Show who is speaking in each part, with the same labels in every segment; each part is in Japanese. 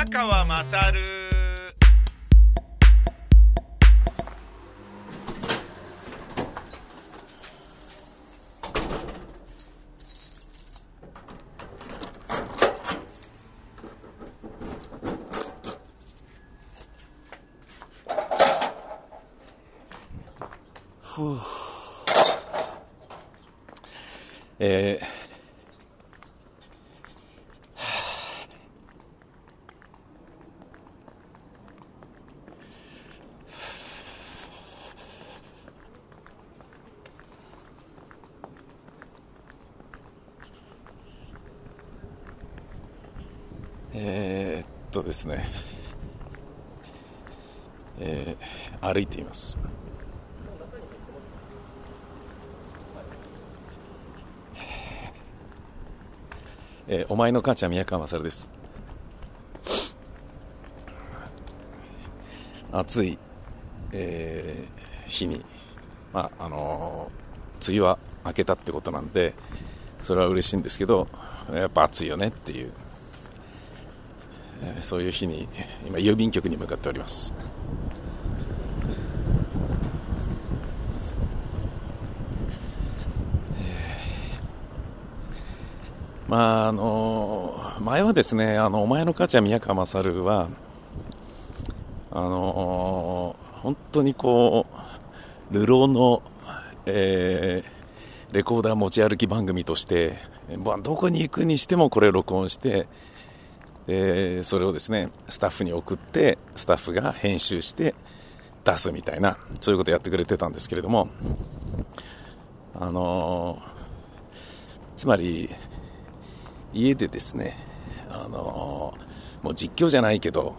Speaker 1: 宮川まさる
Speaker 2: ふうえーえーっとですね、えー歩いています。えーお前の母ちゃん宮川勝です。暑い、えー日にまああのー梅雨は明けたってことなんでそれは嬉しいんですけどやっぱ暑いよねっていう、そういう日に今郵便局に向かっております。まああの前はですね、あのお前の母ちゃん宮川勝は、あの本当にこう、流浪の、えーレコーダー持ち歩き番組として、まあどこに行くにしてもこれを録音して、でそれをですね、スタッフに送って、スタッフが編集して出すみたいな、そういうことやってくれてたんですけれども、あのつまり、家でですね、あのーもう実況じゃないけど、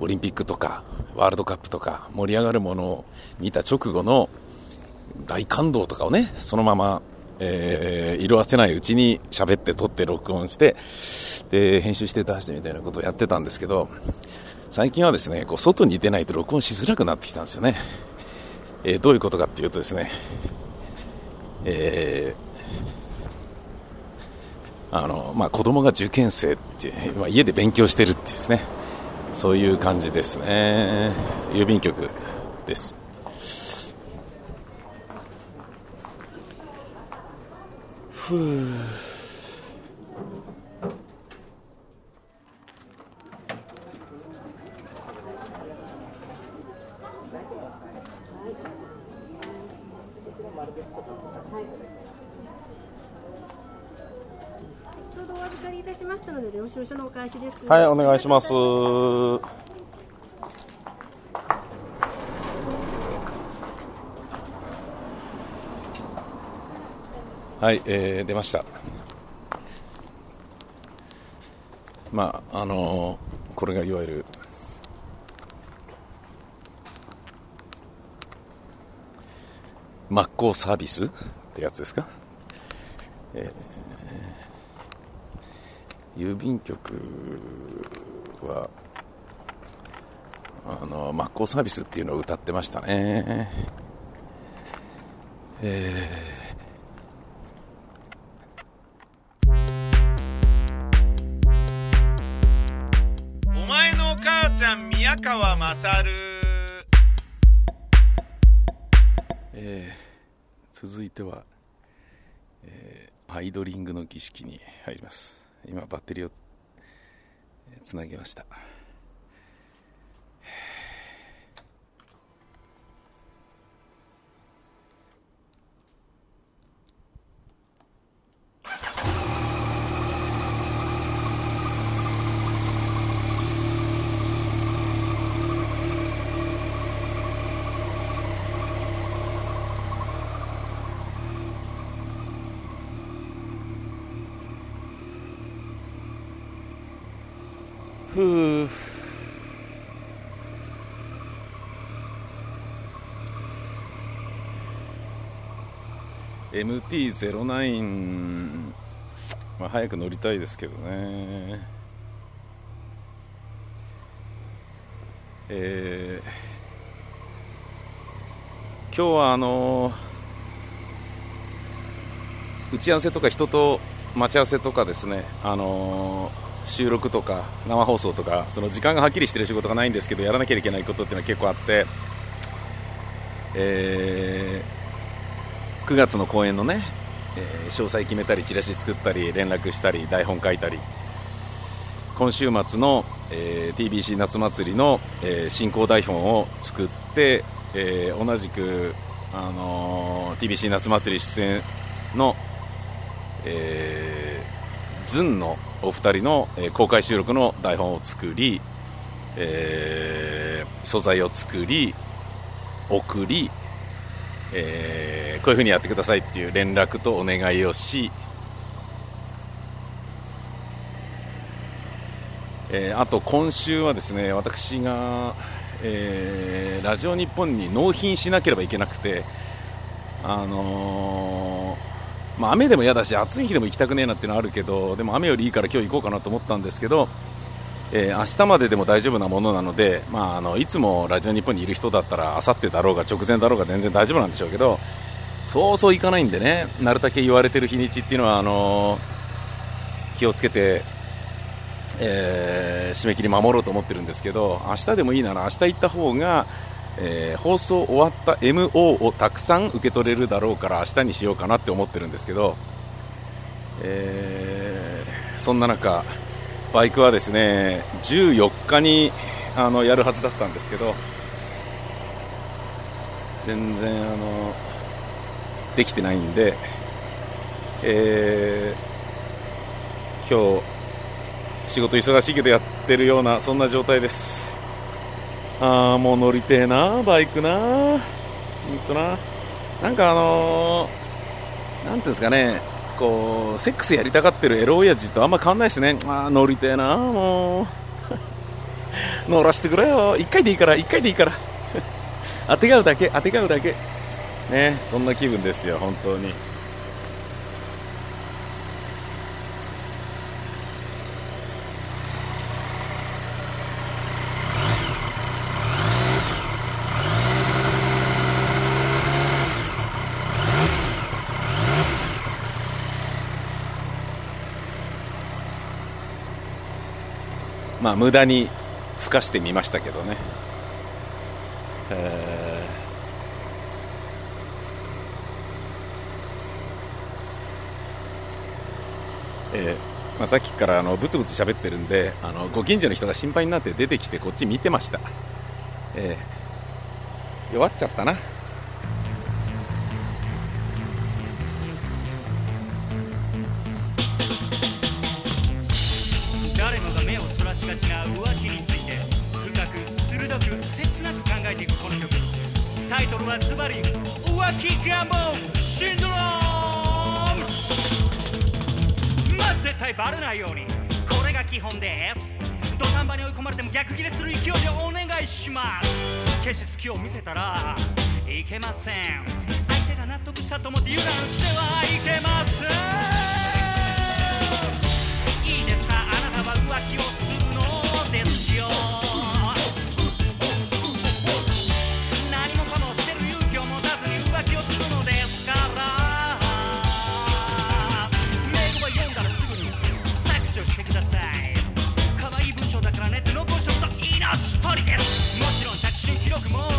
Speaker 2: オリンピックとかワールドカップとか盛り上がるものを見た直後の大感動とかをね、そのまま、えー色あせないうちに喋って撮って録音して、で、編集して出してみたいなことをやってたんですけど、最近はですね、こう外に出ないと録音しづらくなってきたんですよね。えーどういうことかっていうとですね、えーあのまあ、子供が受験生って、まあ、家で勉強してるっていうですね。そういう感じですね。郵便局です。ふう。
Speaker 3: ちょうどお預かりいたしましたので、領収書のお返しです。
Speaker 2: はいお願いしますはい、えー出ましたまああのーこれがいわゆる真っ向サービスってやつですか？郵便局はあの真っ向サービスっていうのを歌ってましたね。え
Speaker 1: お前の母ちゃん宮川ま
Speaker 2: えー続いては、えーアイドリングの儀式に入ります。今バッテリーをつなげました。ふう MT-09 まあ早く乗りたいですけどね。えー今日はあの打ち合わせとか人と待ち合わせとかですね、あの収録とか生放送とかその時間がはっきりしてる仕事がないんですけどやらなきゃいけないことっていうのは結構あって、えー、9月の公演のね、えー、詳細決めたりチラシ作ったり連絡したり台本書いたり今週末の、えー、TBC 夏祭りの、えー、進行台本を作って、えー、同じく、あのー、TBC 夏祭り出演の、えー、ズンのお二人の、公開収録の台本を作り、えー、素材を作り送り、えー、こういうふうにやってくださいっていう連絡とお願いをしえー、あと今週はですね私が、えー、ラジオ日本に納品しなければいけなくて、あのー、まあ、雨でも嫌だし暑い日でも行きたくねえなっていうのはあるけどでも雨よりいいから今日行こうかなと思ったんですけど、えー、明日まででも大丈夫なものなので、まあ、あのいつもラジオ日本にいる人だったらあさってだろうが直前だろうが全然大丈夫なんでしょうけどそうそう行かないんでねなるだけ言われてる日にちっていうのはあの気をつけてえー、締め切り守ろうと思ってるんですけど明日でもいいなら明日行った方が、えー、放送終わった MO をたくさん受け取れるだろうから明日にしようかなって思ってるんですけど、えー、そんな中バイクはですね14日にあのやるはずだったんですけど全然あのできてないんで、えー、今日仕事忙しいけどやってるようなそんな状態です。ああもう乗りてえなバイクな。ほんとな。なんかあのー、なんていうんですかね。こうセックスやりたがってるエロ親父とあんま変わんないですね。ああ乗りてえなもう。乗らせてくれよ。1回でいいから1回でいいから。あてがうだけあてがうだけ。ねそんな気分ですよ本当に。まあ、無駄にふかしてみましたけどね、えー。えー。まあ、さっきからあのブツブツ喋ってるんであのご近所の人が心配になって出てきてこっち見てました、えー、弱っちゃったな。
Speaker 4: しがちな浮気について深く鋭く切なく考えていくこの曲タイトルはズバリ浮気願望シンドロームまず絶対バレない。ようにこれが基本です。土壇場に追い込まれても逆ギレする勢いでお願いします。決して隙を見せたらいけません。相手が納得したと思って油断してはいけません。いいですか？あなたは浮気を人です。もちろん着信記録も。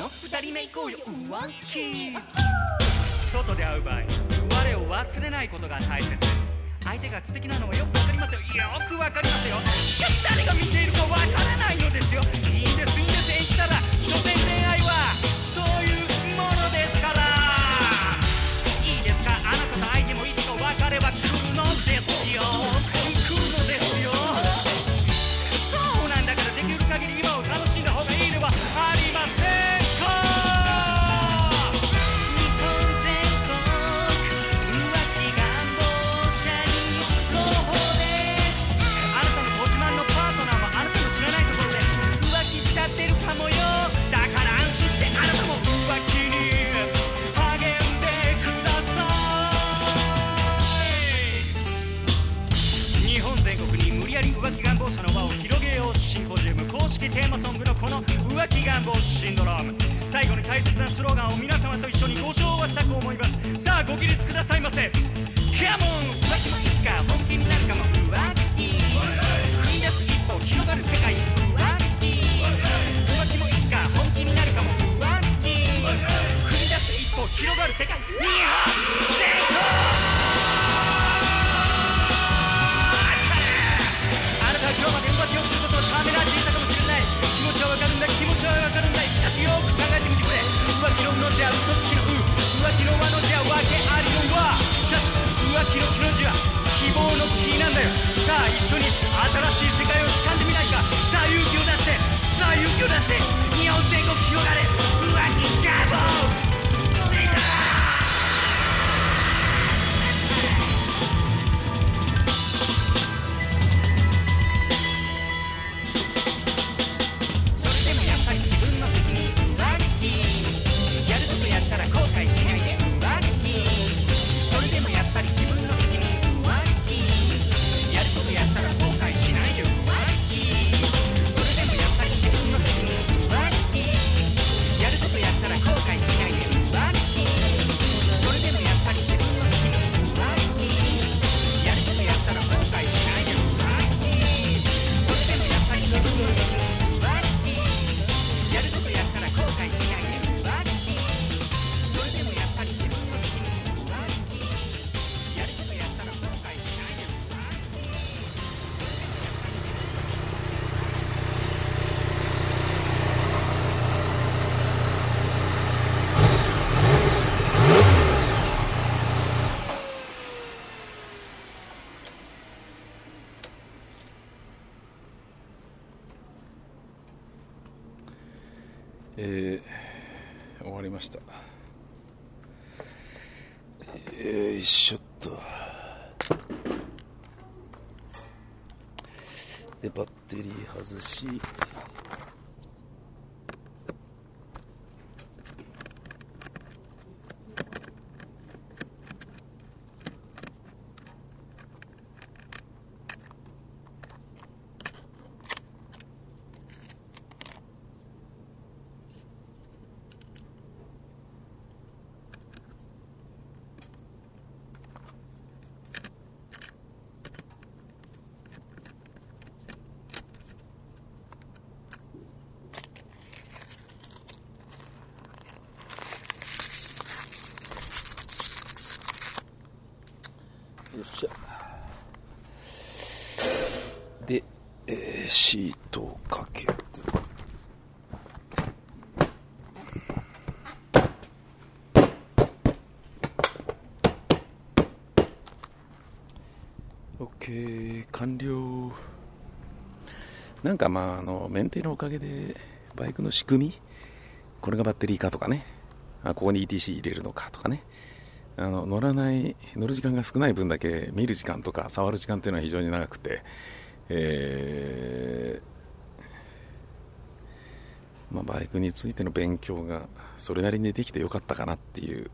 Speaker 4: の二人目行こうよ浮気外で会う場合我を忘れないことが大切です。相手が素敵なのはよくわかりますよ。よくわかりますよ。しかし誰が見ているかわからないのですよ。いいんですいいんです。演じたら所詮恋愛はそう。き願望シンドローム。最後に大切なスローガンを皆様と一緒にご唱和したく思います。さあご起立くださいませ。カモン浮気もいつか本気になるかも浮気。踏み出す一歩広がる世界。浮気浮気もいつか本気になるかも浮気。踏み出す一歩広がる世界。日本じゃ嘘つきのう浮気の輪のじゃ訳ありのわしかし浮気の気の字は希望の木なんだよさあ一緒に新しい世界を掴んでみないかさあ勇気を出してさあ勇気を出して日本全国広がれやっ
Speaker 2: えー終わりました。よいしょっと。でバッテリー外し。で、えーシートをかける。OK 完了。なんかまああのメンテのおかげでバイクの仕組みこれがバッテリーかとかね。あここに ETC 入れるのかとかね。あの乗らない乗る時間が少ない分だけ見る時間とか触る時間っていうのは非常に長くて、えーまあ、バイクについての勉強がそれなりにできてよかったかなっていう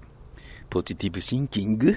Speaker 2: ポジティブシンキング。